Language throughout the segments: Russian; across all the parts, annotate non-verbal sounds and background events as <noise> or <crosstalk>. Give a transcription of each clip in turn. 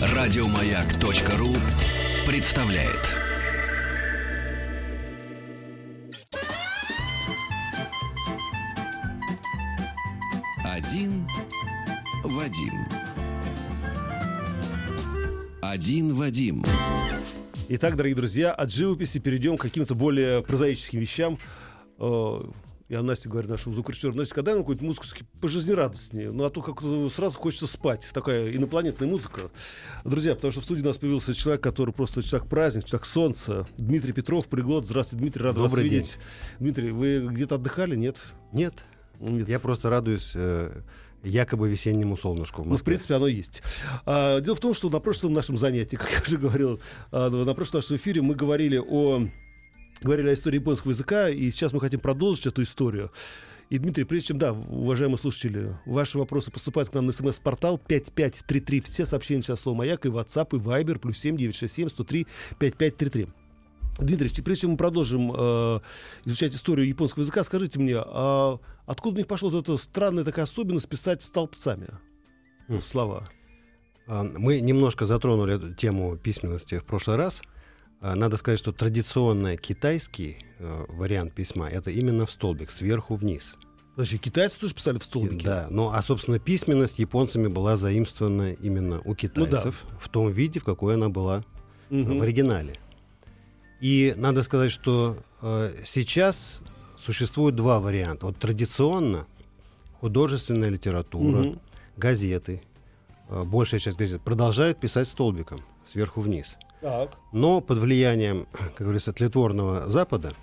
Радиомаяк.ру представляет. Один Вадим. Один Вадим. Итак, дорогие друзья, от живописи перейдем к каким-то более прозаическим вещам. Э, Я Насте говорю, нашему звукорежиссеру, Настя, когда нам какую-то музыку пожизнерадостнее? Ну, а то как-то сразу хочется спать. Такая инопланетная музыка. Друзья, потому что в студии у нас появился человек, который просто человек-праздник, человек солнца. Дмитрий Петров, Приглот. Здравствуйте, Дмитрий, рад вас Добрый день. видеть. Дмитрий, вы где-то отдыхали, нет? Нет, Нет. я просто радуюсь э, якобы весеннему солнышку в Ну, в принципе, оно есть. А, дело в том, что на прошлом нашем занятии, <laughs> как я уже говорил, а, на прошлом нашем эфире мы говорили о, говорили о истории японского языка, и сейчас мы хотим продолжить эту историю. И, Дмитрий, прежде чем, да, уважаемые слушатели, ваши вопросы поступают к нам на смс-портал 5533. Все сообщения сейчас слово «Маяк» и WhatsApp, и Viber, плюс 7 967 103 5533. Дмитрий, прежде чем мы продолжим э, изучать историю японского языка, скажите мне, а откуда у них пошла вот эта странная такая особенность писать столбцами Хм. слова? А, Мы немножко затронули эту тему письменности в прошлый раз. А, Надо сказать, что традиционный китайский э, вариант письма это именно в столбик, сверху вниз. Подожди, китайцы тоже писали в столбике? Да, но а собственно письменность японцами была заимствована именно у китайцев в том виде, в какой она была Мгм. в оригинале. И надо сказать, что э, сейчас существует два варианта. Вот традиционно художественная литература, Мгм. газеты, э, большая часть газет продолжают писать столбиком сверху вниз. Так. Но под влиянием, как говорится, тлетворного Запада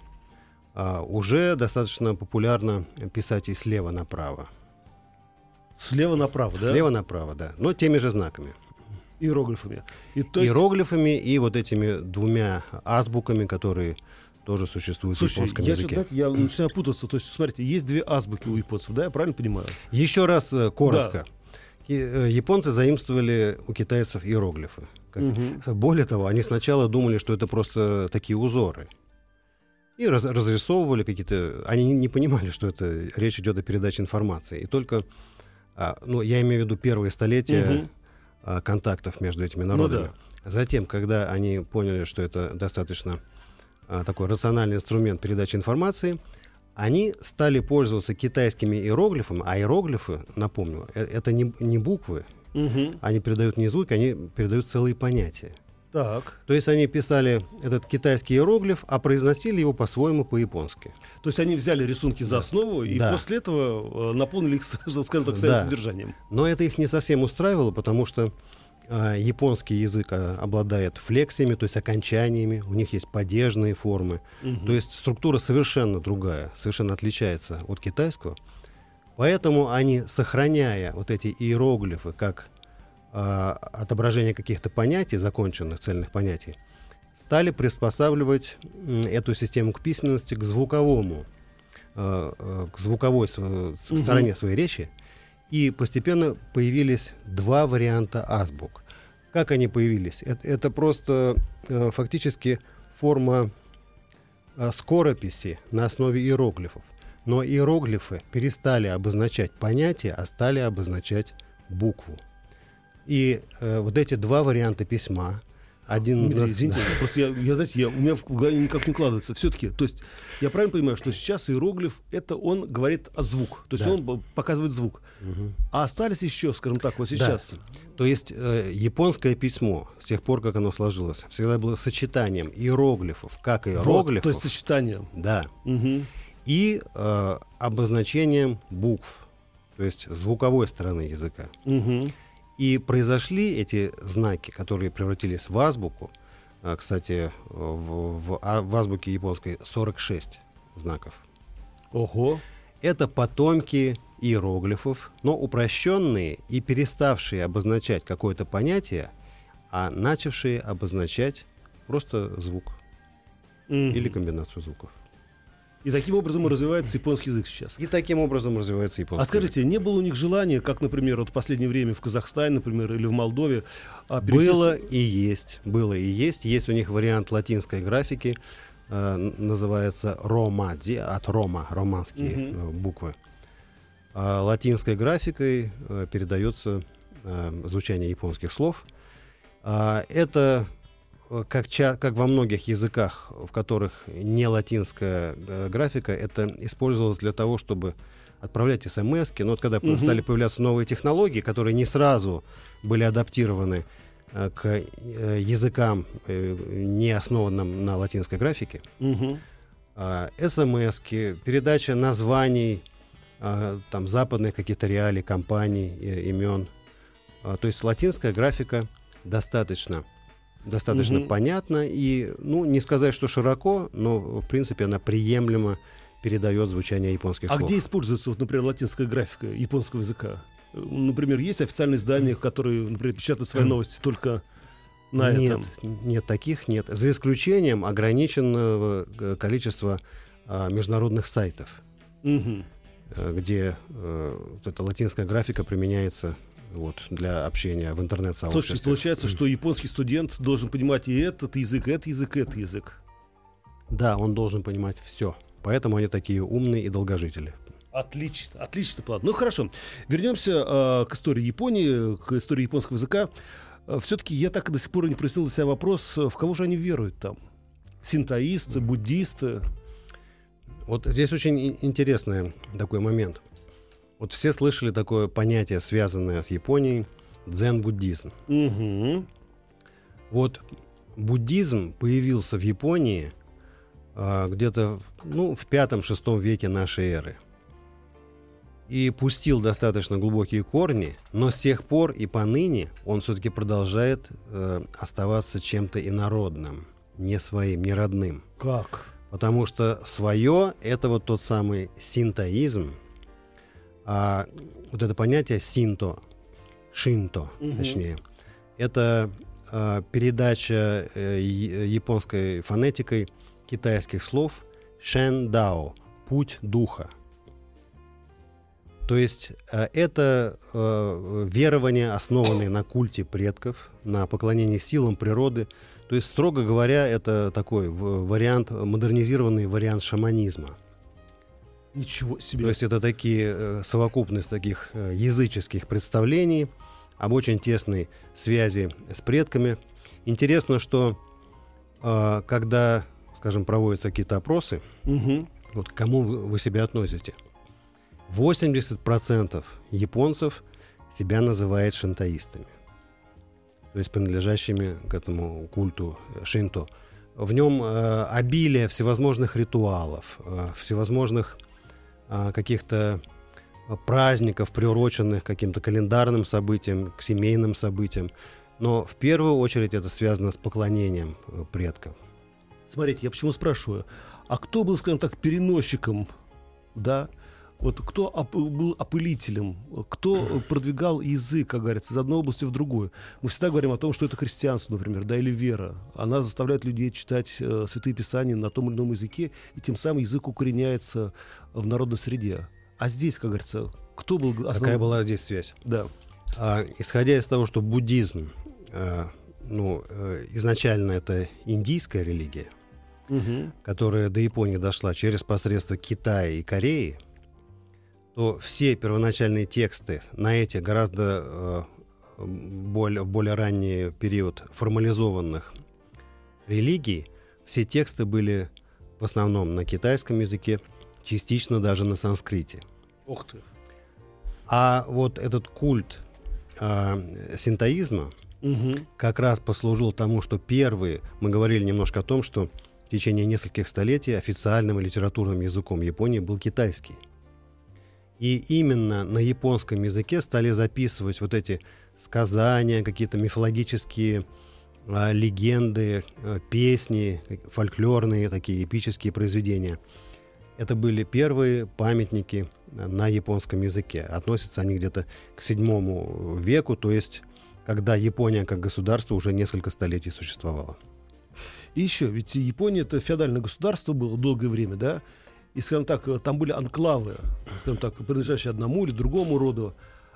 а, уже достаточно популярно писать и слева направо. Слева направо, да? Слева направо, да. Но теми же знаками. Иероглифами. И то есть, Иероглифами и вот этими двумя азбуками, которые тоже существуют в слушай, японском я, языке. знаете, я начинаю путаться. То есть, смотрите, есть две азбуки у японцев, да, я правильно понимаю? Еще раз э, коротко. Э, Японцы заимствовали у китайцев иероглифы. Мгм. Более того, они сначала думали, что это просто такие узоры. И раз- разрисовывали какие-то... Они не, не понимали, что это речь идет о передаче информации. И только, а, ну, я имею в виду первые столетия а, контактов между этими Ну народами. да. Затем, когда они поняли, что это достаточно а, такой рациональный инструмент передачи информации, они стали пользоваться китайскими иероглифами, а иероглифы, напомню, э- это не, не буквы, Мгм. они передают не звук, они передают целые понятия. Так. То есть они писали этот китайский иероглиф, а произносили его по-своему по-японски. То есть они взяли рисунки за основу и Да. после этого э, наполнили их, <laughs> скажем так, своим Да. содержанием. Но это их не совсем устраивало, потому что японский язык а, обладает флексиями, то есть окончаниями, у них есть падежные формы. Мгм. То есть структура совершенно другая, совершенно отличается от китайского. Поэтому они, сохраняя вот эти иероглифы как а, отображение каких-то понятий, законченных цельных понятий, стали приспосабливать эту систему к письменности к звуковому, э, э, к звуковой Мгм. стороне своей речи. И постепенно появились два варианта азбук. Как они появились? Это, это просто э, фактически форма э, скорописи на основе иероглифов. Но иероглифы перестали обозначать понятие, а стали обозначать букву. И э, вот эти два варианта письма, один Дмитрий, извините, просто я, я, знаете, я, у меня в голове никак не укладывается. Все-таки, то есть, я правильно понимаю, что сейчас иероглиф это он говорит о звук, то есть Да. он показывает звук. Мгм. А остались еще, скажем так, вот сейчас. То есть э, японское письмо, с тех пор, как оно сложилось, всегда было сочетанием иероглифов, как Вот, иероглифов, то есть сочетание. да, Мгм. и э, обозначением букв, то есть звуковой стороны языка. Мгм. И произошли эти знаки, которые превратились в азбуку. А, Кстати, в, в а- в азбуке японской 46 знаков. Ого. Это потомки иероглифов, но упрощенные и переставшие обозначать какое-то понятие, а начавшие обозначать просто звук Мгм. или комбинацию звуков. И таким образом развивается японский язык сейчас. И таким образом развивается японский А скажите, не было у них желания, как, например, вот в последнее время в Казахстане, например, или в Молдове, а, перевести с- Было и есть, было и есть. Есть у них вариант латинской графики, э, называется ромадзи, от рома, романские э, буквы. А латинской графикой э, передается э, звучание японских слов. А это э, как, ча- как во многих языках, в которых не латинская э, графика, это использовалось для того, чтобы отправлять смс Но вот когда Мгм. стали появляться новые технологии, которые не сразу были адаптированы э, к э, языкам, э, не основанным на латинской графике, смс-ки, передача названий, а, там, западных каких-то реалий, компаний, э, имен. А, То есть латинская графика достаточно, достаточно Мгм. понятна и, ну, не сказать, что широко, но, в принципе, она приемлемо передает звучание японских А слов. где используется, вот, например, латинская графика японского языка? Например, есть официальные издания, которые, например, печатают свои новости только на нет, этом. нет, таких нет. За исключением ограниченного э, количества а, международных сайтов. Э, где э, вот эта латинская графика применяется вот, для общения в интернет-сообществе. Слушайте, получается, что японский студент должен понимать и этот язык, и этот язык, и этот язык. Да, он должен понимать все. Поэтому они такие умные и долгожители. Отлично, отлично, план. Ну хорошо, вернемся э, к истории Японии, к истории японского языка. Все-таки я так и до сих пор не прояснил для себя вопрос, э, в кого же они веруют там? Синтоисты, буддисты? Вот здесь очень ин- интересный такой момент. Вот все слышали такое понятие, связанное с Японией, дзен-буддизм. Угу. Вот буддизм появился в Японии а, где-то ну, в пятом-шестом веке нашей эры. И пустил достаточно глубокие корни, но с тех пор и поныне он все-таки продолжает э, оставаться чем-то инородным, не своим, не родным. Как? Потому что свое это вот тот самый синтоизм, а вот это понятие синто, шинто, Мгм. точнее, это а, передача э, японской фонетикой китайских слов шен дао, путь духа. То есть э, это э, верования, основанные на культе предков, на поклонении силам природы. То есть, строго говоря, это такой вариант, модернизированный вариант шаманизма. Ничего себе. То есть это такие э, совокупность таких э, языческих представлений об очень тесной связи с предками. Интересно, что э, когда, скажем, проводятся какие-то опросы, Мгм. вот к кому вы, себя относите, 80% японцев себя называет шинтоистами, то есть принадлежащими к этому культу шинто. В нем э, обилие всевозможных ритуалов, э, всевозможных каких-то э, праздников, приуроченных каким-то календарным событиям, к семейным событиям. Но в первую очередь это связано с поклонением э, предкам. Смотрите, я почему спрашиваю. А кто был, скажем так, переносчиком, да? Вот кто оп- был опылителем, кто продвигал язык, как говорится, из одной области в другую. Мы всегда говорим о том, что это христианство, например, да, или вера. Она заставляет людей читать э, святые писания на том или ином языке, и тем самым язык укореняется в народной среде. А здесь, как говорится, кто был основ- Какая была здесь связь? Да. А, исходя из того, что буддизм, э, ну, э, изначально это индийская религия, Мгм. которая до Японии дошла через посредство Китая и Кореи, то все первоначальные тексты на эти гораздо э, более, в более ранний период формализованных религий, все тексты были в основном на китайском языке, частично даже на санскрите. Ух ты. А вот этот культ а, синтоизма Мгм. как раз послужил тому, что первые, мы говорили немножко о том, что в течение нескольких столетий официальным и литературным языком Японии был китайский. И именно на японском языке стали записывать вот эти сказания, какие-то мифологические а, легенды, а, песни, э, фольклорные такие эпические произведения. Это были первые памятники а, на японском языке. Относятся они где-то к седьмому веку, то есть когда Япония как государство уже несколько столетий существовала. И еще, ведь Япония это феодальное государство было долгое время, да? И, скажем так, э, там были анклавы, скажем так, принадлежащие одному или другому роду.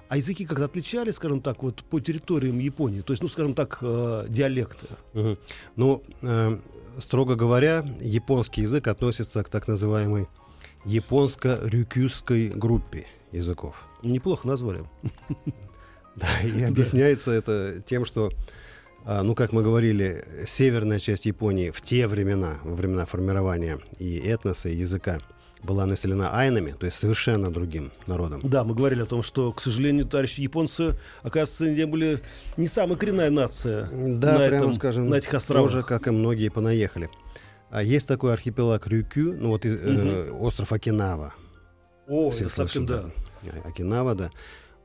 А языки как-то отличались, скажем так, вот по территориям Японии? То есть, ну, скажем так, э, диалекты. Мгм. Ну, э, строго говоря, японский язык относится к так называемой японско-рюкюзской группе языков. Неплохо назвали. <laughs> Да, и объясняется это тем, что, ну, как мы говорили, северная часть Японии в те времена, во времена формирования и этноса, и языка, была населена айнами, то есть совершенно другим народом. Да, мы говорили о том, что, к сожалению, товарищи японцы, оказывается, не были не самая коренная нация Да, на, прямо этом, скажем, на этих островах. тоже, как и многие, понаехали. А есть такой архипелаг Рюкю, ну вот и, э, остров Окинава. О, Все это совсем слышали, да. А- Окинава, да.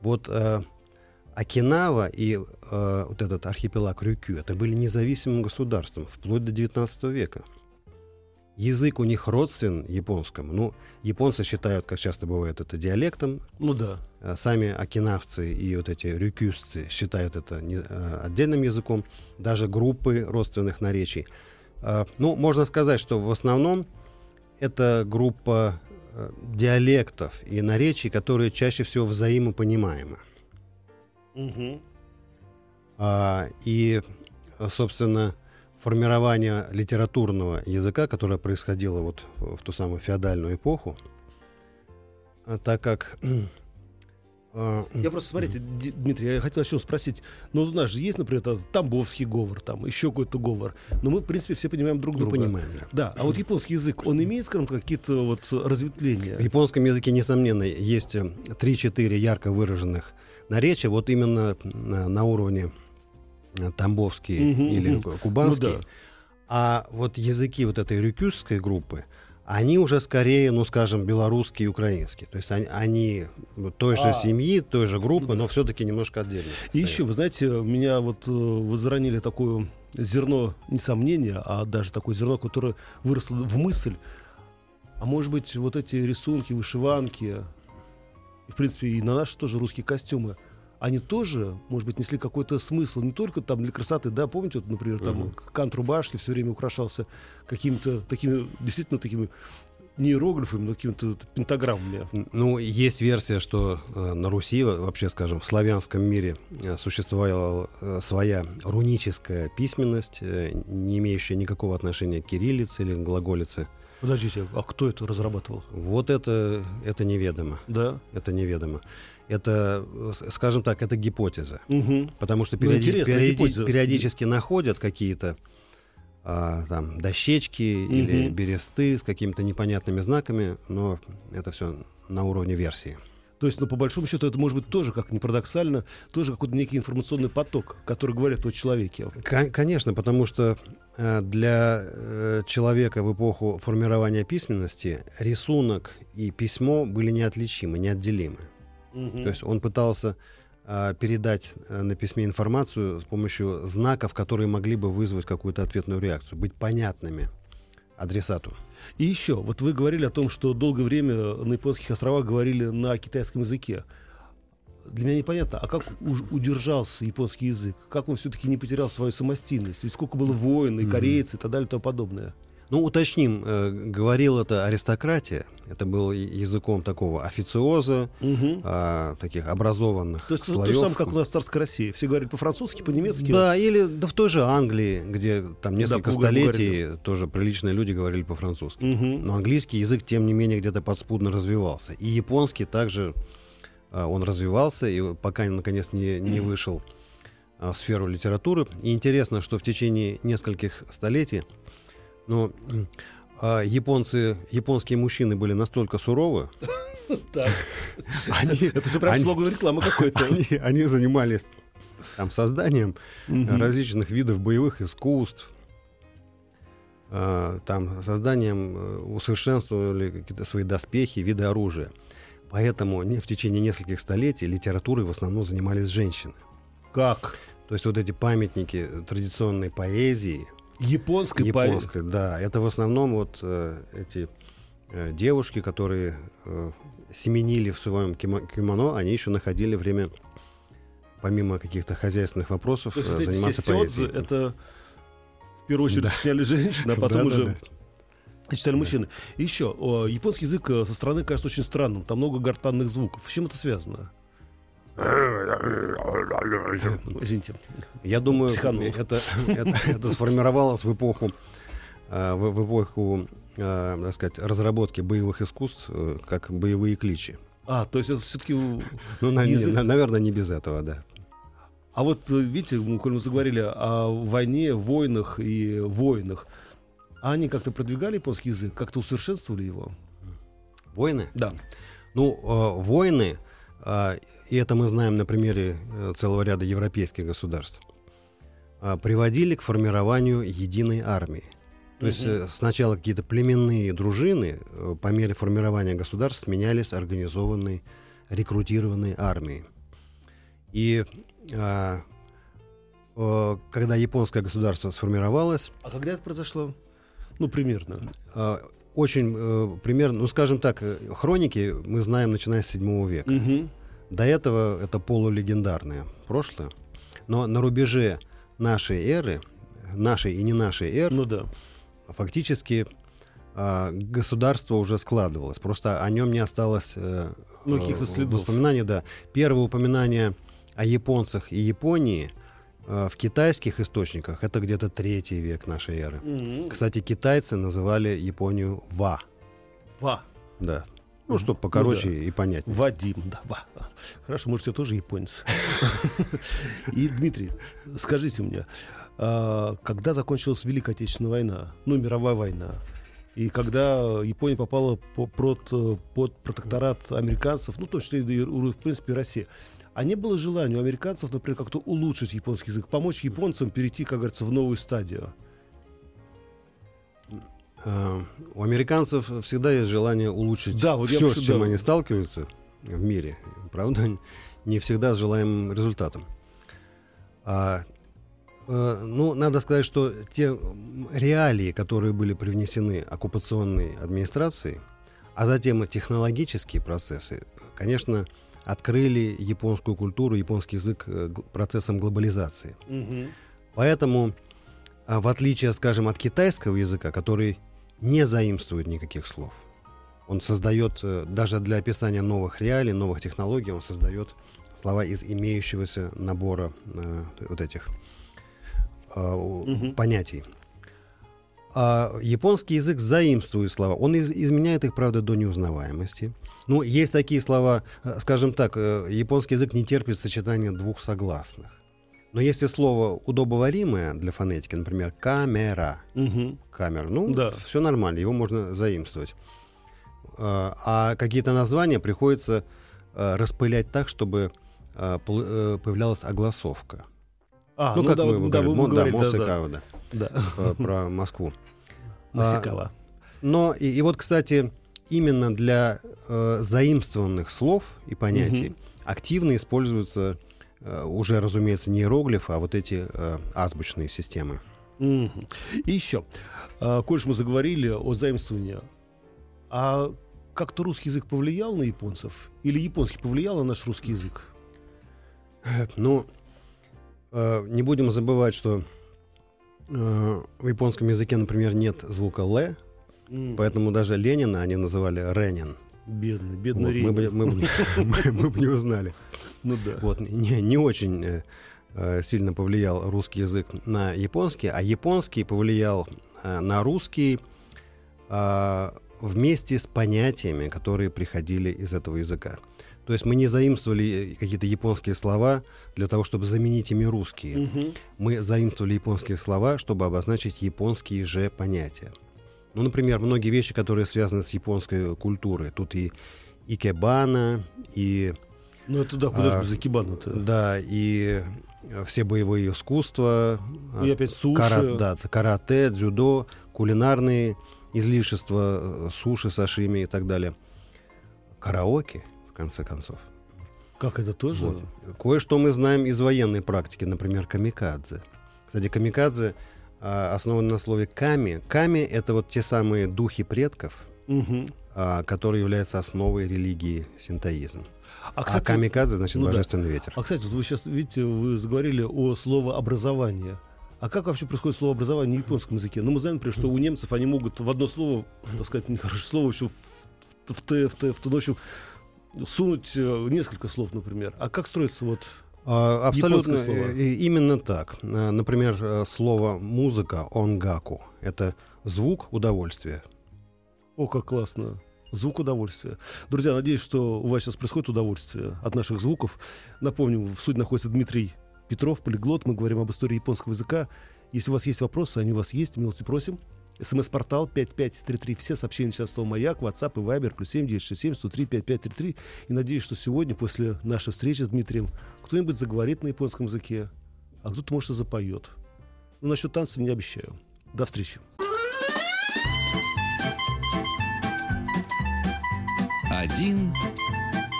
Вот э, Окинава и э, вот этот архипелаг Рюкю, это были независимым государством вплоть до 19 века. Язык у них родствен японскому. Ну, японцы считают, как часто бывает, это диалектом. Ну да. А Сами окинавцы и вот эти рюкюсцы считают это не- э, отдельным языком. Даже группы родственных наречий. А, Ну, можно сказать, что в основном это группа э, диалектов и наречий, которые чаще всего взаимопонимаемы. Мгм. А, И, э, собственно, формирование литературного языка, которое происходило вот в ту самую феодальную эпоху, а, так как... а, Я просто, смотрите, Дмитрий, я хотел еще спросить. Ну, у нас же есть, например, Тамбовский говор, там, еще какой-то говор. Но мы, в принципе, все понимаем друг друга. понимаем, да. Да, а вот японский язык, он имеет, скажем так, какие-то вот разветвления? В японском языке, несомненно, есть э, 3-4 ярко выраженных наречия, вот именно на, на уровне э, тамбовский Мгм, или ку- кубанский. Ну да. А вот языки вот этой рюкюсской группы, они уже скорее, ну, скажем, белорусский и украинский. То есть они, они той же А. семьи, той же группы, Ну но все-таки немножко отдельно. И еще, вы знаете, меня вот э, возранили такое зерно не сомнения, а даже такое зерно, которое выросло в мысль. А может быть, вот эти рисунки, вышиванки, и, в принципе, и на наши тоже русские костюмы, они тоже, может быть, несли какой-то смысл, не только там для красоты, да, помните, вот, например, там Мгм. кант рубашки все время украшался какими-то такими, действительно такими не иероглифами, но какими-то пентаграммами. Ну, есть версия, что э, на Руси, во- вообще, скажем, в славянском мире э, существовала э, своя руническая письменность, э, не имеющая никакого отношения к кириллице или глаголице. Подождите, а кто это разрабатывал? Вот это, это неведомо. Да? Это неведомо. Это, скажем так, это гипотеза. Угу. Потому что Ну, периоди- интересная периоди- гипотеза. периодически находят какие-то а, там дощечки или Мгм. бересты с какими-то непонятными знаками, но это все на уровне версии. То есть, ну, по большому счету, это может быть тоже, как ни парадоксально, тоже какой-то некий информационный поток, который говорит о человеке. Кон- Конечно, потому что э, для э, человека в эпоху формирования письменности рисунок и письмо были неотличимы, неотделимы. То есть он пытался а, передать э, на письме информацию с помощью знаков, которые могли бы вызвать какую-то ответную реакцию, быть понятными адресату. И еще, вот вы говорили о том, что долгое время на японских островах говорили на китайском языке. Для меня непонятно, а как уж удержался японский язык? Как он все-таки не потерял свою самостийность? Ведь сколько было войн, и Мгм. корейцы, и так далее, и тому подобное. Ну, уточним, э, говорил это аристократия, это был языком такого официоза, Мгм. а, таких образованных То есть ну, то слоев. же самое, как у нас в царской России. Все говорили по-французски, по-немецки. Да, или да в той же Англии, где там несколько по-другому столетий тоже приличные люди говорили по-французски. Мгм. Но английский язык, тем не менее, где-то подспудно развивался. И японский также а, он развивался, и пока, наконец, не, не вышел а, в сферу литературы. И интересно, что в течение нескольких столетий м, а, японцы, японские мужчины были настолько суровы, <laughs> они, Это же прям они- слоган рекламы какой-то. <laughs> они, они занимались там, созданием различных видов боевых искусств, а, там, созданием, э, усовершенствовали какие-то свои доспехи, виды оружия. Поэтому не, в течение нескольких столетий литературой в основном занимались женщины. Как? То есть вот эти памятники традиционной поэзии, Японской японской, да, это в основном вот э, эти э, девушки, которые э, семенили в своем кимо- кимоно, они еще находили время, помимо каких-то хозяйственных вопросов, То есть э, все заниматься сёдзы, поэзией. это в первую очередь Да. сочиняли женщины, а потом Да-да-да. уже читали мужчины. И еще, японский язык э, со стороны кажется очень странным. Там много гортанных звуков. С чем это связано? Извините. Я думаю, Психанул. это, это, это сформировалось в эпоху, э, в, в эпоху, э, так сказать, разработки боевых искусств, э, как боевые кличи. А, то есть это все-таки... Ну, на- Язык- на- наверное, не без этого, да. А вот, видите, мы, мы заговорили о войне, войнах и войнах, а они как-то продвигали японский язык, как-то усовершенствовали его? Войны? Да. Ну, э, войны, э, и это мы знаем на примере э, целого ряда европейских государств, э, приводили к формированию единой армии. То есть э, сначала какие-то племенные дружины э, по мере формирования государств сменялись организованной, рекрутированной армией. И э, э, когда японское государство сформировалось, А когда это произошло? Ну, примерно. э, очень э, примерно, ну скажем так, э, хроники мы знаем начиная с 7 века. Мгм. До этого это полулегендарное прошлое. Но на рубеже нашей эры, нашей и не нашей эры, Ну да. фактически а, государство уже складывалось. Просто о нем не осталось э, Ну, э, каких-то следов. воспоминаний. Да. Первое упоминание о японцах и Японии э, в китайских источниках это где-то третий век нашей эры. Мгм. Кстати, китайцы называли Японию Ва. Ва. Да. Ну, чтобы покороче Ну и понятнее. Вадим, да, Ва. Хорошо, может, я тоже японец. И, Дмитрий, скажите мне, а, когда закончилась Великая Отечественная война, ну, мировая война, и когда Япония попала по- под, э, под протекторат американцев, ну, точно, и, в принципе, Россия, а не было желания у американцев, например, как-то улучшить японский язык, помочь японцам перейти, как говорится, в новую стадию? Э, У американцев всегда есть желание улучшить Да, вот все, с чем да. они сталкиваются в мире. Правда, <laughs> не всегда с желаемым результатом. А, э, ну, надо сказать, что те реалии, которые были привнесены оккупационной администрацией, а затем и технологические процессы, конечно, открыли японскую культуру, японский язык э, процессом глобализации. Поэтому, а, в отличие, скажем, от китайского языка, который не заимствует никаких слов, он создает, э, даже для описания новых реалий, новых технологий, он создает слова из имеющегося набора э, вот этих э, у- Мгм. понятий. А японский язык заимствует слова. Он из- изменяет их, правда, до неузнаваемости. Ну, есть такие слова, э, скажем так, э, японский язык не терпит сочетания двух согласных. Но если слово удобоваримое для фонетики, например, камера, Мгм. камера, ну, Да. все нормально, его можно заимствовать. А а какие-то названия приходится э, распылять так, чтобы появлялась огласовка. А, ну, как да, мы да, говорим, да, говорили, да, да, да, э, про Москву. <laughs> Масикава. Но и, и вот, кстати, именно для э, заимствованных слов и понятий Мгм. активно используются э, уже, разумеется, не иероглифы, а вот эти э, азбучные системы. Мгм. И еще, а, коль мы заговорили о заимствовании, а как-то русский язык повлиял на японцев? Или японский повлиял на наш русский язык? Ну, э, не будем забывать, что э, в японском языке, например, нет звука «л», М, поэтому даже Ленина они называли «ренин». Бедный, Вот, бедный мы, бы, мы, бы, <laughs> мы- мы бы не узнали. Ну да. Вот, не, не очень э, э, сильно повлиял русский язык на японский, а японский повлиял э, на русский э, вместе с понятиями, которые приходили из этого языка. То есть мы не заимствовали э, какие-то японские слова для того, чтобы заменить ими русские. Мгм. Мы заимствовали японские слова, чтобы обозначить японские же понятия. Ну, например, многие вещи, которые связаны с японской культурой. Тут и икебана, и Ну это да, куда А, же без Акибана-то? да, и э, все боевые искусства, И э, опять суши. кара- да, карате, дзюдо, кулинарные излишества, э, суши, сашими и так далее. Караоке, конце концов. Как это тоже? Вот. Кое-что мы знаем из военной практики, например, камикадзе. Кстати, камикадзе а, основан на слове ками. Ками — это вот те самые духи предков, Мгм. а, которые являются основой религии синтоизм. А, А, кстати, камикадзе значит ну да. божественный ветер. а, кстати, вот вы сейчас, видите, вы заговорили о словообразовании. А как вообще происходит словообразование в японском языке? Ну, мы знаем, например, что у немцев они могут в одно слово, так сказать, нехорошее слово еще в, в, т, в, т, в т, ну, в общем, сунуть э, несколько слов, например. А как строится вот... А, Абсолютно слово. э, именно так. Э, Например, слово музыка онгаку это звук удовольствия. О, как классно. Звук удовольствия. Друзья, надеюсь, что у вас сейчас происходит удовольствие от наших звуков. Напомню, в суде находится Дмитрий Петров, полиглот. Мы говорим об истории японского языка. Если у вас есть вопросы, они у вас есть, милости просим. СМС-портал 5533. Все сообщения сейчас слово «Маяк», WhatsApp и Viber, плюс 7967 103 5533. И надеюсь, что сегодня, после нашей встречи с Дмитрием, кто-нибудь заговорит на японском языке, а кто-то, может, и запоет. Ну, насчет танца не обещаю. До встречи. Один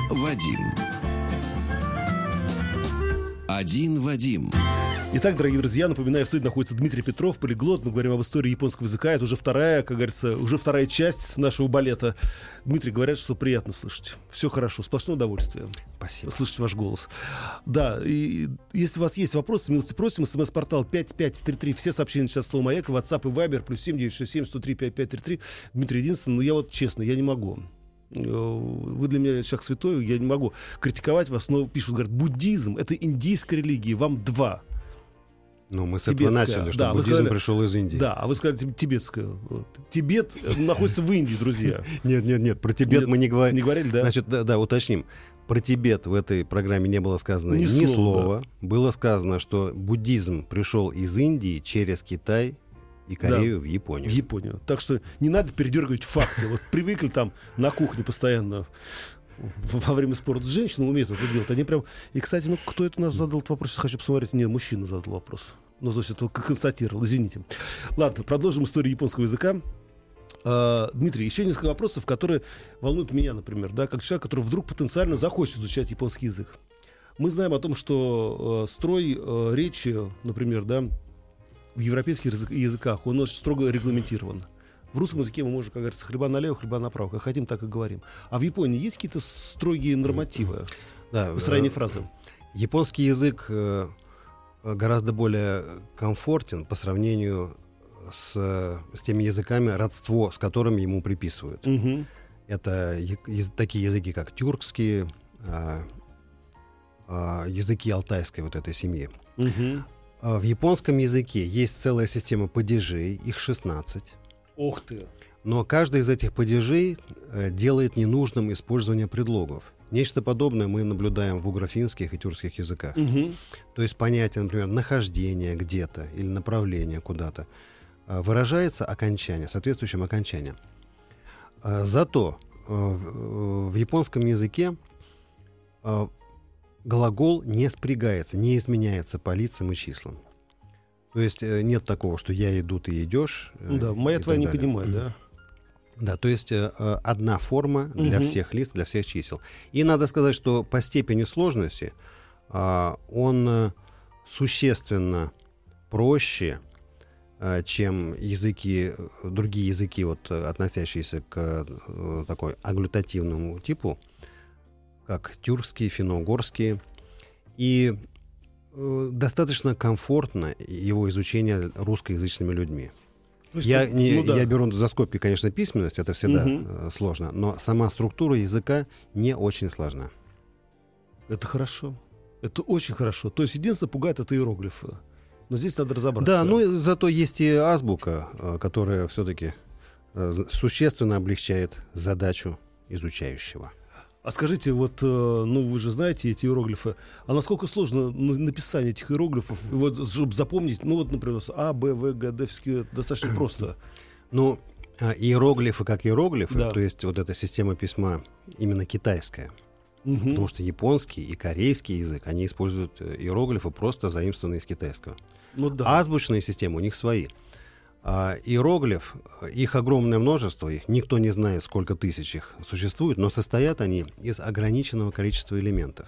Вадим. Один Вадим. Итак, дорогие друзья, напоминаю, в студии находится Дмитрий Петров, полиглот. Мы говорим об истории японского языка. Это уже вторая, как говорится, уже вторая часть нашего балета. Дмитрий, говорят, что приятно слышать. Все хорошо, сплошное удовольствие. Спасибо. Слышать ваш голос. Да, и если у вас есть вопросы, милости просим. СМС-портал 5533. Все сообщения сейчас слово «Маяк», WhatsApp и Viber, плюс 7967 103 5533. Дмитрий, единственное, ну я вот честно, я не могу э, вы для меня человек святой, я не могу критиковать вас, но пишут, говорят, буддизм — это индийская религия, вам два. Ну, мы с этого начали, что Да, буддизм сказали- пришел из Индии. Да, а вы сказали тиб- тибетская. Тибет э, находится в Индии, друзья. <laughs> Нет, нет, нет, про Тибет Нет, мы не говорим. Не говорили, да? Значит, да, да, уточним. Про Тибет в этой программе не было сказано Ни ни, слова, слова. Было сказано, что буддизм пришел из Индии через Китай и Корею в в Японию. Японию. Так что не надо передергивать факты. Вот привыкли там на кухне постоянно во время спорта с женщинами умеют это делать. Они прям... И, кстати, ну кто это у нас задал этот вопрос? Сейчас хочу посмотреть. Нет, мужчина задал вопрос. Ну, то есть это констатировал, извините. Ладно, продолжим историю японского языка. А, Дмитрий, еще несколько вопросов, которые волнуют меня, например, да, как человек, который вдруг потенциально захочет изучать японский язык. Мы знаем о том, что э, строй э, речи, например, да, в европейских язык- языках, он очень строго регламентирован. В русском языке мы можем, как говорится, хлеба налево, хлеба направо, как хотим, так и говорим. А в Японии есть какие-то строгие нормативы Да, построения э, фразы? Японский язык э, гораздо более комфортен по сравнению с, э, с теми языками, родство с которыми ему приписывают. Мгм. Это я- такие языки, как тюркские, а, а, языки алтайской вот этой семьи. А В японском языке есть целая система падежей, их 16. Ух ты. Но каждый из этих падежей э, делает ненужным использование предлогов. Нечто подобное мы наблюдаем в угрофинских и тюркских языках. Мгм. То есть понятие, например, нахождение где-то или направление куда-то э, выражается окончание, соответствующим окончанием. Э, Зато э, в японском языке глагол не спрягается, не изменяется по лицам и числам. То есть нет такого, что я иду, ты идешь. Ну да, моя твоя не понимает, да? Да, то есть э, одна форма для Мгм. всех лиц, для всех чисел. И надо сказать, что по степени сложности а, он э, существенно проще, э, чем языки, э, другие языки, вот, э, относящиеся к э, такой агглютативному типу, как тюркские, финно-угорские. И э, достаточно комфортно его изучение русскоязычными людьми. Есть, Я, ну, не, ну да. я беру за скобки, конечно, письменность, это всегда э, сложно, но сама структура языка не очень сложна. Это хорошо. Это очень хорошо. То есть единственное пугает это иероглифы. Но здесь надо разобраться. Да, ну и зато есть и азбука, э, которая все-таки существенно облегчает задачу изучающего. А скажите, вот, э, ну вы же знаете эти иероглифы, а насколько сложно на- написание этих иероглифов, вот, чтобы запомнить, ну вот, например, А, Б, В, Г, Д, достаточно <clears throat> просто. Ну, а иероглифы как иероглифы, Да. то есть вот эта система письма именно китайская, Мгм. потому что японский и корейский язык, они используют э, иероглифы просто заимствованные из китайского. Ну да. Азбучные системы у них свои. А иероглиф, их огромное множество, их никто не знает, сколько тысяч их существует, но состоят они из ограниченного количества элементов.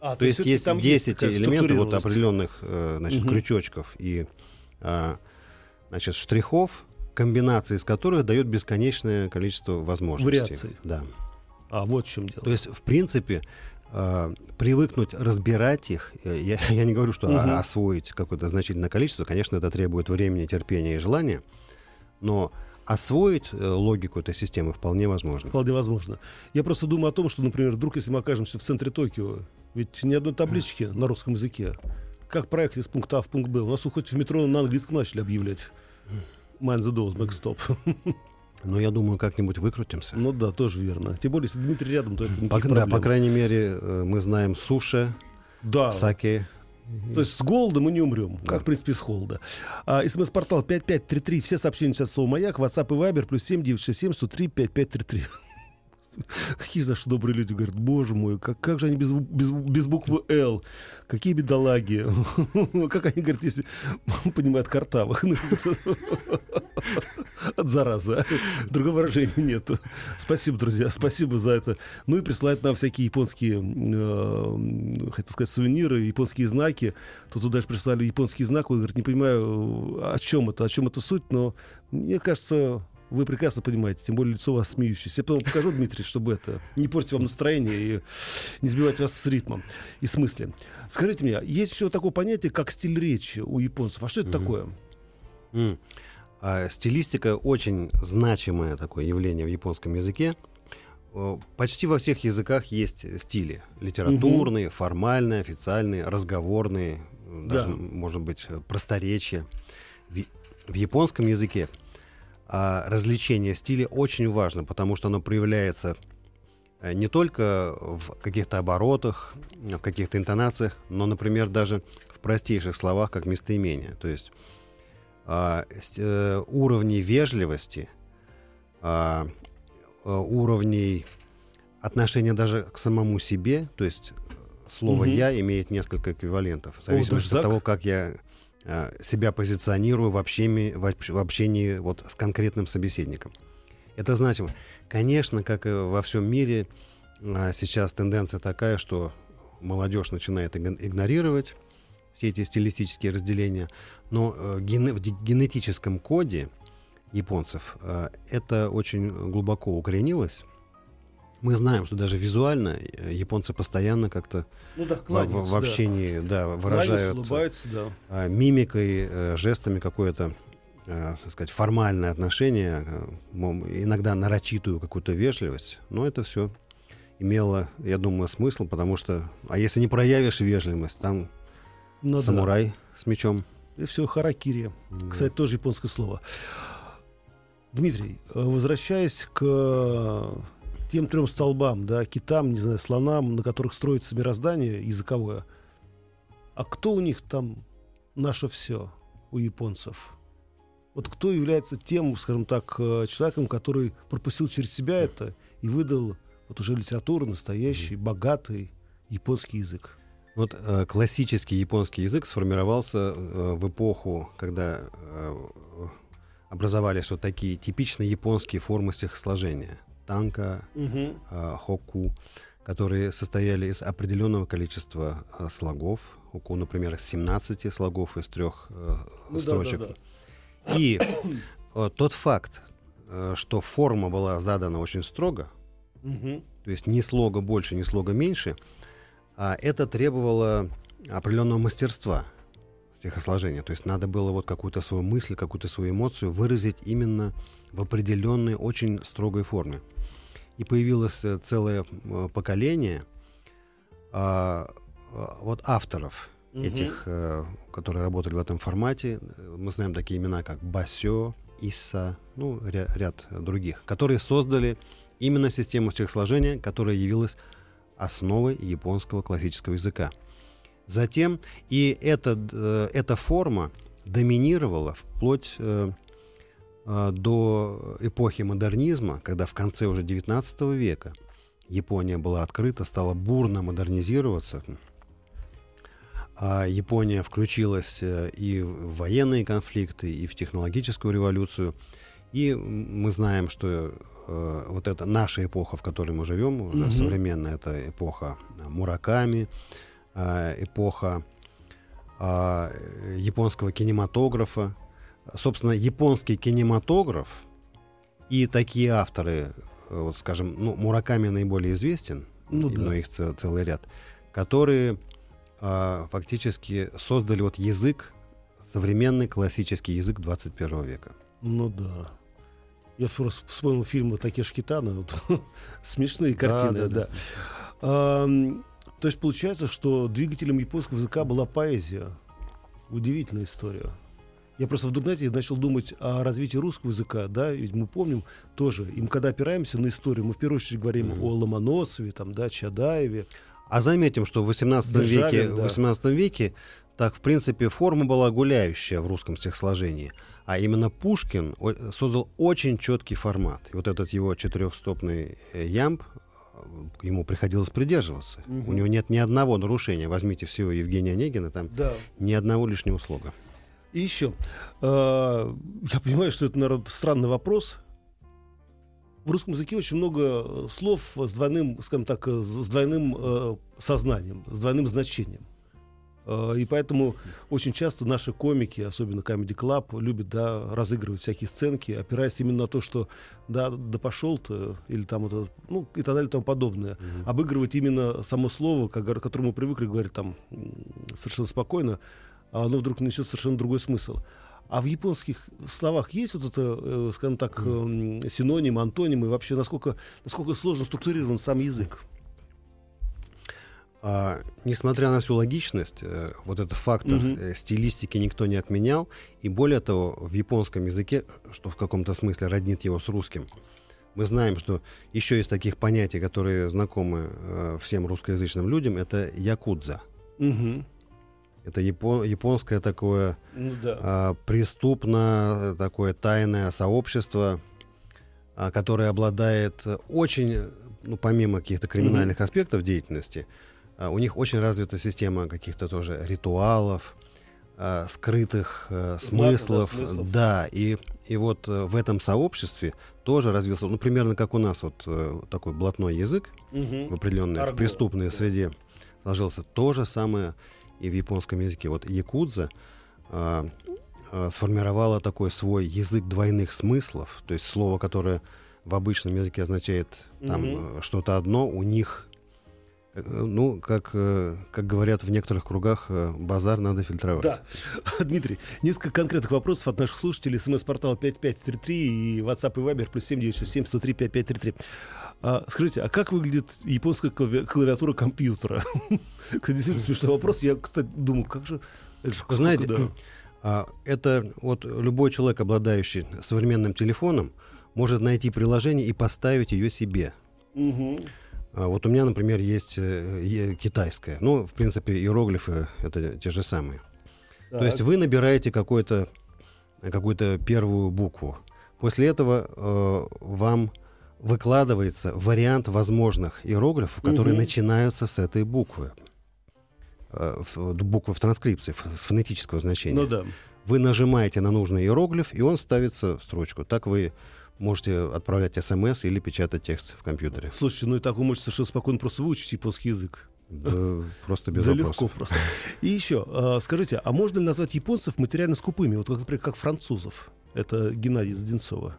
А, То есть всё-таки есть там 10 какая-то элементов, вот определенных э, значит, Мгм. крючочков и а, значит, штрихов, комбинации из которых дает бесконечное количество возможностей. Вариаций. Да. А, вот в чем дело. То есть, в принципе, э, привыкнуть разбирать их, э, я, <laughs> я не говорю, что а- освоить какое-то значительное количество, конечно, это требует времени, терпения и желания, но освоить э, логику этой системы вполне возможно. Вполне возможно. Я просто думаю о том, что, например, вдруг, если мы окажемся в центре Токио, ведь ни одной таблички на русском языке. Как проехать из пункта А в пункт Б? У нас хоть в метро на английском начали объявлять. Mind the doors, back stop. <laughs> Но я думаю, как-нибудь выкрутимся. Ну да, тоже верно. Тем более, если Дмитрий рядом, то это По, да, по крайней мере, э, мы знаем суши, да. саке. То есть с голода мы не умрем, Да. как, в принципе, с холода. А, СМС-портал 5533, все сообщения сейчас слово «Маяк», WhatsApp и Viber, плюс 7967 103 5533. <laughs> Какие за добрые люди говорят, боже мой, как, как же они без, без, без буквы «Л», какие бедолаги. <laughs> Как они говорят, если <laughs> понимают картавых. От заразы. Другого выражения нету. Спасибо, друзья, спасибо за это. Ну и присылают нам всякие японские, э, хотел сказать, сувениры, японские знаки. Тут туда же прислали японский знак. Он говорит, не понимаю, о чем это, о чем это суть, но мне кажется, вы прекрасно понимаете, тем более лицо у вас смеющееся. Я потом покажу, Дмитрий, чтобы это не портить вам настроение и не сбивать вас с ритмом и с мысли. Скажите мне, есть еще такое понятие, как стиль речи у японцев. А что это Мгм. такое? М. А стилистика очень значимое такое явление в японском языке. О, Почти во всех языках есть стили. Литературные, формальные, официальные, разговорные, даже, Да. может быть, э, просторечие. В, в японском языке а, развлечение стиля очень важно, потому что оно проявляется э, не только в каких-то оборотах, в каких-то интонациях, но, например, даже в простейших словах, как местоимение. То есть а, э, уровней вежливости, а, э, уровней отношения даже к самому себе, то есть э, слово Мгм. «я» имеет несколько эквивалентов, в О, зависимости даже от так? того, как я себя позиционирую в общении, в общ- в общении вот с конкретным собеседником. Это значимо. Конечно, как и во всем мире, а, сейчас тенденция такая, что молодежь начинает иг- игнорировать все эти стилистические разделения, но э, в ге- генетическом коде японцев э, это очень глубоко укоренилось. Мы знаем, что даже визуально э, японцы постоянно как-то Ну да, в, в- общении да, выражают улыбаются, да. а, мимикой, э, жестами какое-то, э, так сказать, формальное отношение, э, иногда нарочитую какую-то вежливость. Но это все имело, я думаю, смысл, потому что, а если не проявишь вежливость, там Ну да. самурай с мечом. И все, харакири. Да. Кстати, тоже японское слово. Дмитрий, э, возвращаясь к э, тем трем столбам, да, китам, не знаю, слонам, на которых строится мироздание языковое, а кто у них там наше все у японцев? Вот кто является тем, скажем так, э, человеком, который пропустил через себя это и выдал вот уже литературу, настоящий, богатый японский язык? Вот э, классический японский язык сформировался э, в эпоху, когда э, образовались вот такие типичные японские формы стихосложения. Танка, э, хоку, которые состояли из определенного количества э, слогов. Хоку, например, из 17 слогов из трех э, Ну да, строчек. да, да. И э, <coughs> тот факт, э, что форма была задана очень строго, Мгм. то есть ни слога больше, ни слога меньше, а это требовало определенного мастерства стихосложения. То есть надо было вот какую-то свою мысль, какую-то свою эмоцию выразить именно в определенной, очень строгой форме. И появилось э, целое э, поколение а, а, вот авторов Мгм. этих, э, которые работали в этом формате. Мы знаем такие имена, как Басё, Исса, ну, ря- ряд других, которые создали именно систему стихосложения, которая явилась основой японского классического языка. Затем и эта, эта форма доминировала вплоть до эпохи модернизма, когда в конце уже XIX века Япония была открыта, стала бурно модернизироваться. А Япония включилась э, и в военные конфликты, и в технологическую революцию. И мы знаем, что э, вот это наша эпоха, в которой мы живем, уже Мгм. современная, это эпоха Мураками, э, эпоха а, японского кинематографа. Собственно, японский кинематограф и такие авторы, э, вот скажем, ну, Мураками наиболее известен, Ну да. но их ц- целый ряд, которые а, фактически создали вот язык, современный классический язык 21 века. Ну да. Я просто вспомнил фильм Такеши Китана. Вот, <laughs> смешные картины, да. да, Ам, то есть получается, что двигателем японского языка была поэзия. Удивительная история. Я просто вдруг, знаете, начал думать о развитии русского языка, да, ведь мы помним тоже, и мы когда опираемся на историю, мы в первую очередь говорим mm-hmm. о Ломоносове, там, да, Чадаеве. А заметим, что в 18 Державин, веке, да. в 18 веке так, в принципе, форма была гуляющая в русском стихосложении. А именно Пушкин создал очень четкий формат. И вот этот его четырехстопный э, ямб, э, ему приходилось придерживаться. Угу. У него нет ни одного нарушения. Возьмите всего Евгения Онегина, там да. ни одного лишнего слога. И еще, э, я понимаю, что это, наверное, странный вопрос. В русском языке очень много слов с двойным, скажем так, с двойным э, сознанием, с двойным значением. Э, и поэтому очень часто наши комики, особенно Comedy Club, любят да, разыгрывать всякие сценки, опираясь именно на то, что да, да пошел ты, или там это, ну, и так далее и тому подобное. Mm-hmm. Обыгрывать именно само слово, к которому мы привыкли говорить там совершенно спокойно, оно вдруг несет совершенно другой смысл. А в японских словах есть вот это, э, скажем так, mm. синоним, антоним, и вообще насколько, насколько сложно структурирован сам язык? А, несмотря на всю логичность, э, вот этот фактор mm-hmm. стилистики никто не отменял. И более того, в японском языке, что в каком-то смысле роднит его с русским, мы знаем, что еще из таких понятий, которые знакомы э, всем русскоязычным людям, это якудза. Mm-hmm. Это япон, японское такое ну, да. а, преступно, такое тайное сообщество, а, которое обладает очень, ну, помимо каких-то криминальных mm-hmm. аспектов деятельности, а, у них очень развита система каких-то тоже ритуалов, а, скрытых а, смыслов. Да, смыслов. Да, и, и вот э, в этом сообществе тоже развился, ну, примерно как у нас вот э, такой блатной язык угу. в определенной, Арго. в преступной да. среде сложился. То же самое и в японском языке. Вот якудза а, а, сформировала такой свой язык двойных смыслов, то есть слово, которое в обычном языке означает там угу. что-то одно, у них Э, ну, как, э, как говорят в некоторых кругах, э, базар надо фильтровать. Да. <laughs> Дмитрий, несколько конкретных вопросов от наших слушателей. СМС-портал 5533 и WhatsApp и Viber плюс 7967 103 5533. А, скажите, а как выглядит японская клавиатура компьютера? <laughs> Кстати, действительно смешной вопрос. Я, кстати, думаю, как же... Это же Знаете, да. А, это вот любой человек, обладающий современным телефоном, может найти приложение и поставить ее себе. Угу. А вот у меня, например, есть э, китайская. Ну, в принципе, иероглифы это те же самые. Так. То есть вы набираете какую-то какую-то первую букву. После этого э, вам выкладывается вариант возможных иероглифов, которые угу. начинаются с этой буквы. Э, буквы в транскрипции, с фонетического значения. Ну да. Вы нажимаете на нужный иероглиф, и он ставится в строчку. Так вы можете отправлять смс или печатать текст в компьютере. Слушайте, ну и так вы можете совершенно спокойно просто выучить японский язык. Да, просто без да вопросов. легко просто. И еще, а, скажите, а можно ли назвать японцев материально скупыми? Вот, например, как французов. Это Геннадий Заденцова.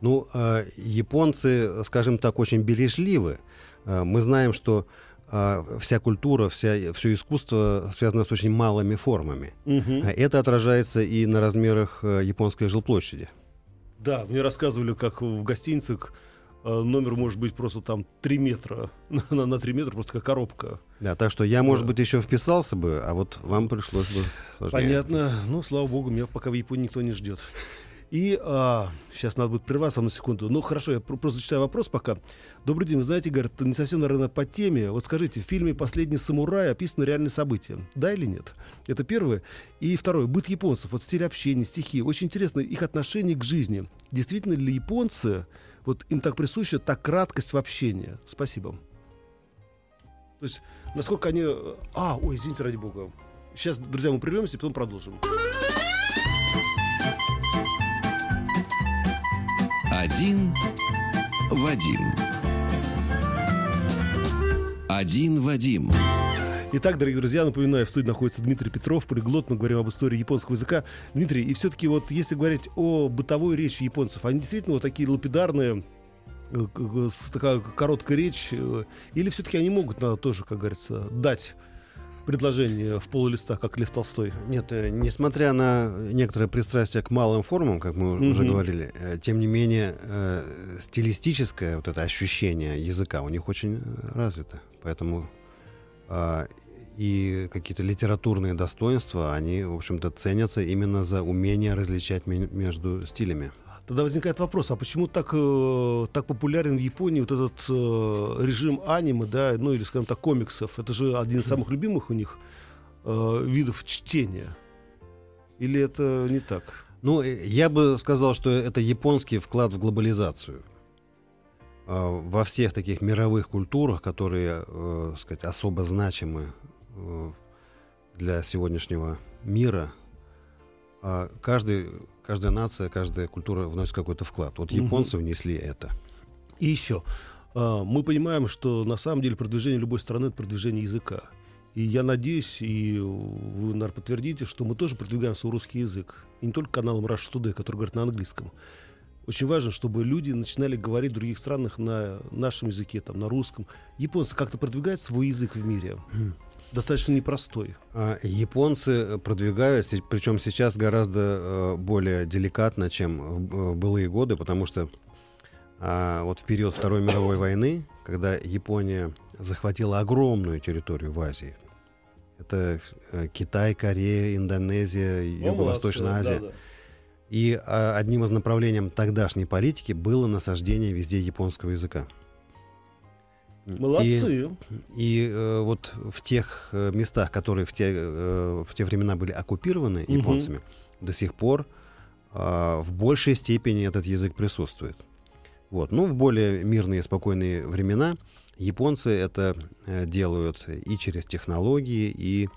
Ну, а, японцы, скажем так, очень бережливы. А, мы знаем, что вся культура, вся, все искусство связано с очень малыми формами. Угу. Это отражается и на размерах японской жилплощади. Да, мне рассказывали, как в гостиницах э, номер может быть просто там 3 метра. <laughs> на, на 3 метра просто как коробка. Да, так что я, может да. быть, еще вписался бы, а вот вам пришлось бы сложнее. Понятно. Ну, слава богу, меня пока в Японии никто не ждет. И а, сейчас надо будет прерваться на секунду. Ну, хорошо, я просто зачитаю вопрос пока. Добрый день, вы знаете, говорят, это не совсем, наверное, по теме. Вот скажите, в фильме «Последний самурай» описаны реальные события. Да или нет? Это первое. И второе. Быт японцев. Вот стиль общения, стихи. Очень интересно их отношение к жизни. Действительно ли японцы, вот им так присуща та краткость в общении? Спасибо. То есть, насколько они... А, ой, извините, ради бога. Сейчас, друзья, мы прервемся и потом продолжим. Один Вадим. Один Вадим. Итак, дорогие друзья, напоминаю, в студии находится Дмитрий Петров, полиглот, мы говорим об истории японского языка. Дмитрий, и все-таки вот если говорить о бытовой речи японцев, они действительно вот такие лапидарные, э, такая короткая речь, э, или все-таки они могут, надо тоже, как говорится, дать предложение в полулистах, как Лев Толстой? Нет, э, несмотря на некоторое пристрастие к малым формам, как мы mm-hmm. уже говорили, э, тем не менее э, стилистическое вот это ощущение языка у них очень развито. Поэтому и какие-то литературные достоинства, они, в общем-то, ценятся именно за умение различать между стилями. Тогда возникает вопрос, а почему так, э, так популярен в Японии вот этот э, режим аниме, да, ну или, скажем так, комиксов? Это же один из самых любимых у них э, видов чтения. Или это не так? Ну, э, я бы сказал, что это японский вклад в глобализацию. Э, во всех таких мировых культурах, которые, э, сказать, особо значимы э, для сегодняшнего мира, э, каждый каждая нация, каждая культура вносит какой-то вклад. Вот японцы угу. внесли это. И еще. А, мы понимаем, что на самом деле продвижение любой страны — это продвижение языка. И я надеюсь, и вы, наверное, подтвердите, что мы тоже продвигаем свой русский язык. И не только каналом Rush Today, который говорит на английском. Очень важно, чтобы люди начинали говорить в других странах на нашем языке, там, на русском. Японцы как-то продвигают свой язык в мире достаточно непростой. А, японцы продвигают, причем сейчас гораздо э, более деликатно, чем в былые годы, потому что а, вот в период Второй мировой войны, когда Япония захватила огромную территорию в Азии, это э, Китай, Корея, Индонезия, Юго-Восточная Азия. Да, да. И а, одним из направлений тогдашней политики было насаждение везде японского языка. Молодцы. И, и э, вот в тех э, местах, которые в те, э, в те времена были оккупированы угу. японцами, до сих пор э, в большей степени этот язык присутствует. Вот. Ну, в более мирные, спокойные времена японцы это э, делают и через технологии, и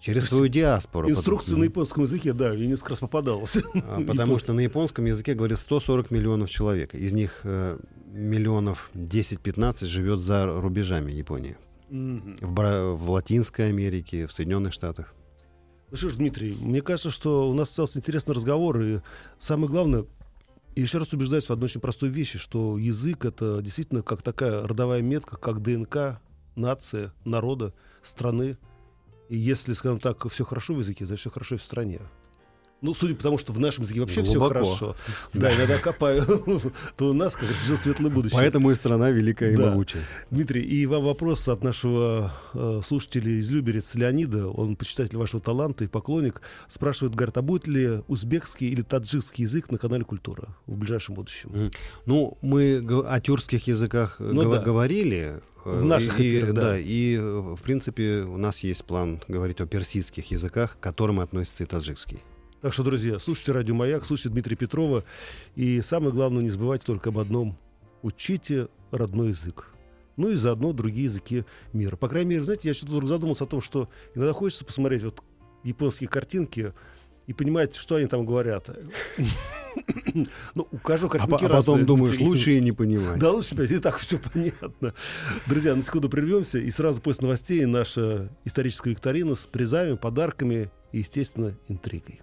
Через свою диаспору. Инструкции потому... на японском языке, да, я несколько раз попадался. А, потому <laughs> что на японском языке говорит 140 миллионов человек. Из них э, миллионов 10-15 живет за рубежами Японии. Mm-hmm. В, в Латинской Америке, в Соединенных Штатах. Ну что ж, Дмитрий, мне кажется, что у нас остался интересный разговор, и самое главное, еще раз убеждаюсь в одной очень простой вещи, что язык — это действительно как такая родовая метка, как ДНК нации, народа, страны. И если, скажем так, все хорошо в языке, значит все хорошо и в стране. Ну, судя по тому, что в нашем языке вообще все хорошо. Да, иногда копаю, <laughs> то у нас, как жил светлое будущее. Поэтому и страна великая и да. могучая. Дмитрий, и вам вопрос от нашего э, слушателя из Люберец Леонида. Он почитатель вашего таланта и поклонник. Спрашивает, говорит, а будет ли узбекский или таджикский язык на канале «Культура» в ближайшем будущем? Mm. Ну, мы о тюркских языках ну, г- да. говорили. В наших и, эфирах, да. да. И, в принципе, у нас есть план говорить о персидских языках, к которым относится и таджикский. Так что, друзья, слушайте «Радио Маяк», слушайте Дмитрия Петрова. И самое главное, не забывайте только об одном. Учите родной язык. Ну и заодно другие языки мира. По крайней мере, знаете, я что-то вдруг задумался о том, что иногда хочется посмотреть вот японские картинки и понимать, что они там говорят. <coughs> Ну, у каждого а картинки а, а потом думаешь, <laughs> лучше и не понимать. Да, лучше и так все понятно. Друзья, на секунду прервемся, и сразу после новостей наша историческая викторина с призами, подарками и, естественно, интригой.